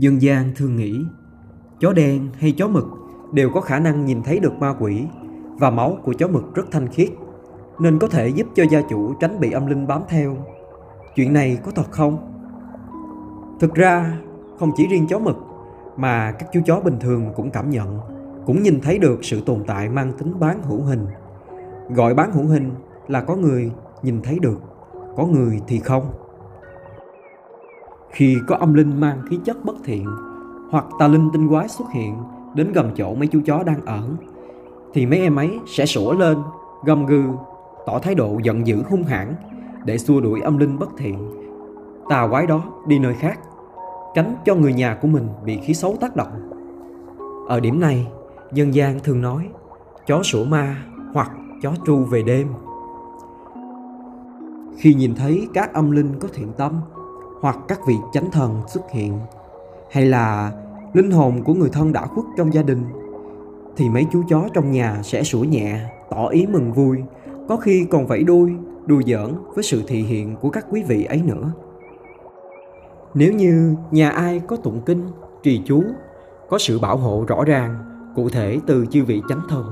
Dân gian thường nghĩ chó đen hay chó mực đều có khả năng nhìn thấy được ma quỷ và máu của chó mực rất thanh khiết nên có thể giúp cho gia chủ tránh bị âm linh bám theo. Chuyện này có thật không? Thực ra không chỉ riêng chó mực mà các chú chó bình thường cũng cảm nhận, cũng nhìn thấy được sự tồn tại mang tính bán hữu hình. Gọi bán hữu hình là có người nhìn thấy được, có người thì không. Khi có âm linh mang khí chất bất thiện hoặc tà linh tinh quái xuất hiện đến gần chỗ mấy chú chó đang ở thì mấy em ấy sẽ sủa lên, gầm gừ, tỏ thái độ giận dữ hung hãn để xua đuổi âm linh bất thiện, tà quái đó đi nơi khác, tránh cho người nhà của mình bị khí xấu tác động. Ở điểm này, dân gian thường nói chó sủa ma hoặc chó tru về đêm. Khi nhìn thấy các âm linh có thiện tâm hoặc các vị chánh thần xuất hiện, hay là linh hồn của người thân đã khuất trong gia đình, thì mấy chú chó trong nhà sẽ sủa nhẹ, tỏ ý mừng vui, có khi còn vẫy đuôi, đùa giỡn với sự thị hiện của các quý vị ấy nữa. Nếu như nhà ai có tụng kinh, trì chú, có sự bảo hộ rõ ràng, cụ thể từ chư vị chánh thần,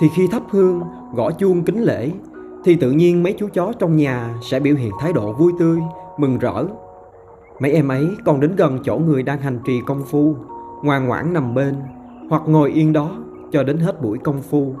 thì khi thắp hương, gõ chuông kính lễ, thì tự nhiên mấy chú chó trong nhà sẽ biểu hiện thái độ vui tươi, mừng rỡ. Mấy em ấy còn đến gần chỗ người đang hành trì công phu, ngoan ngoãn nằm bên hoặc ngồi yên đó cho đến hết buổi công phu.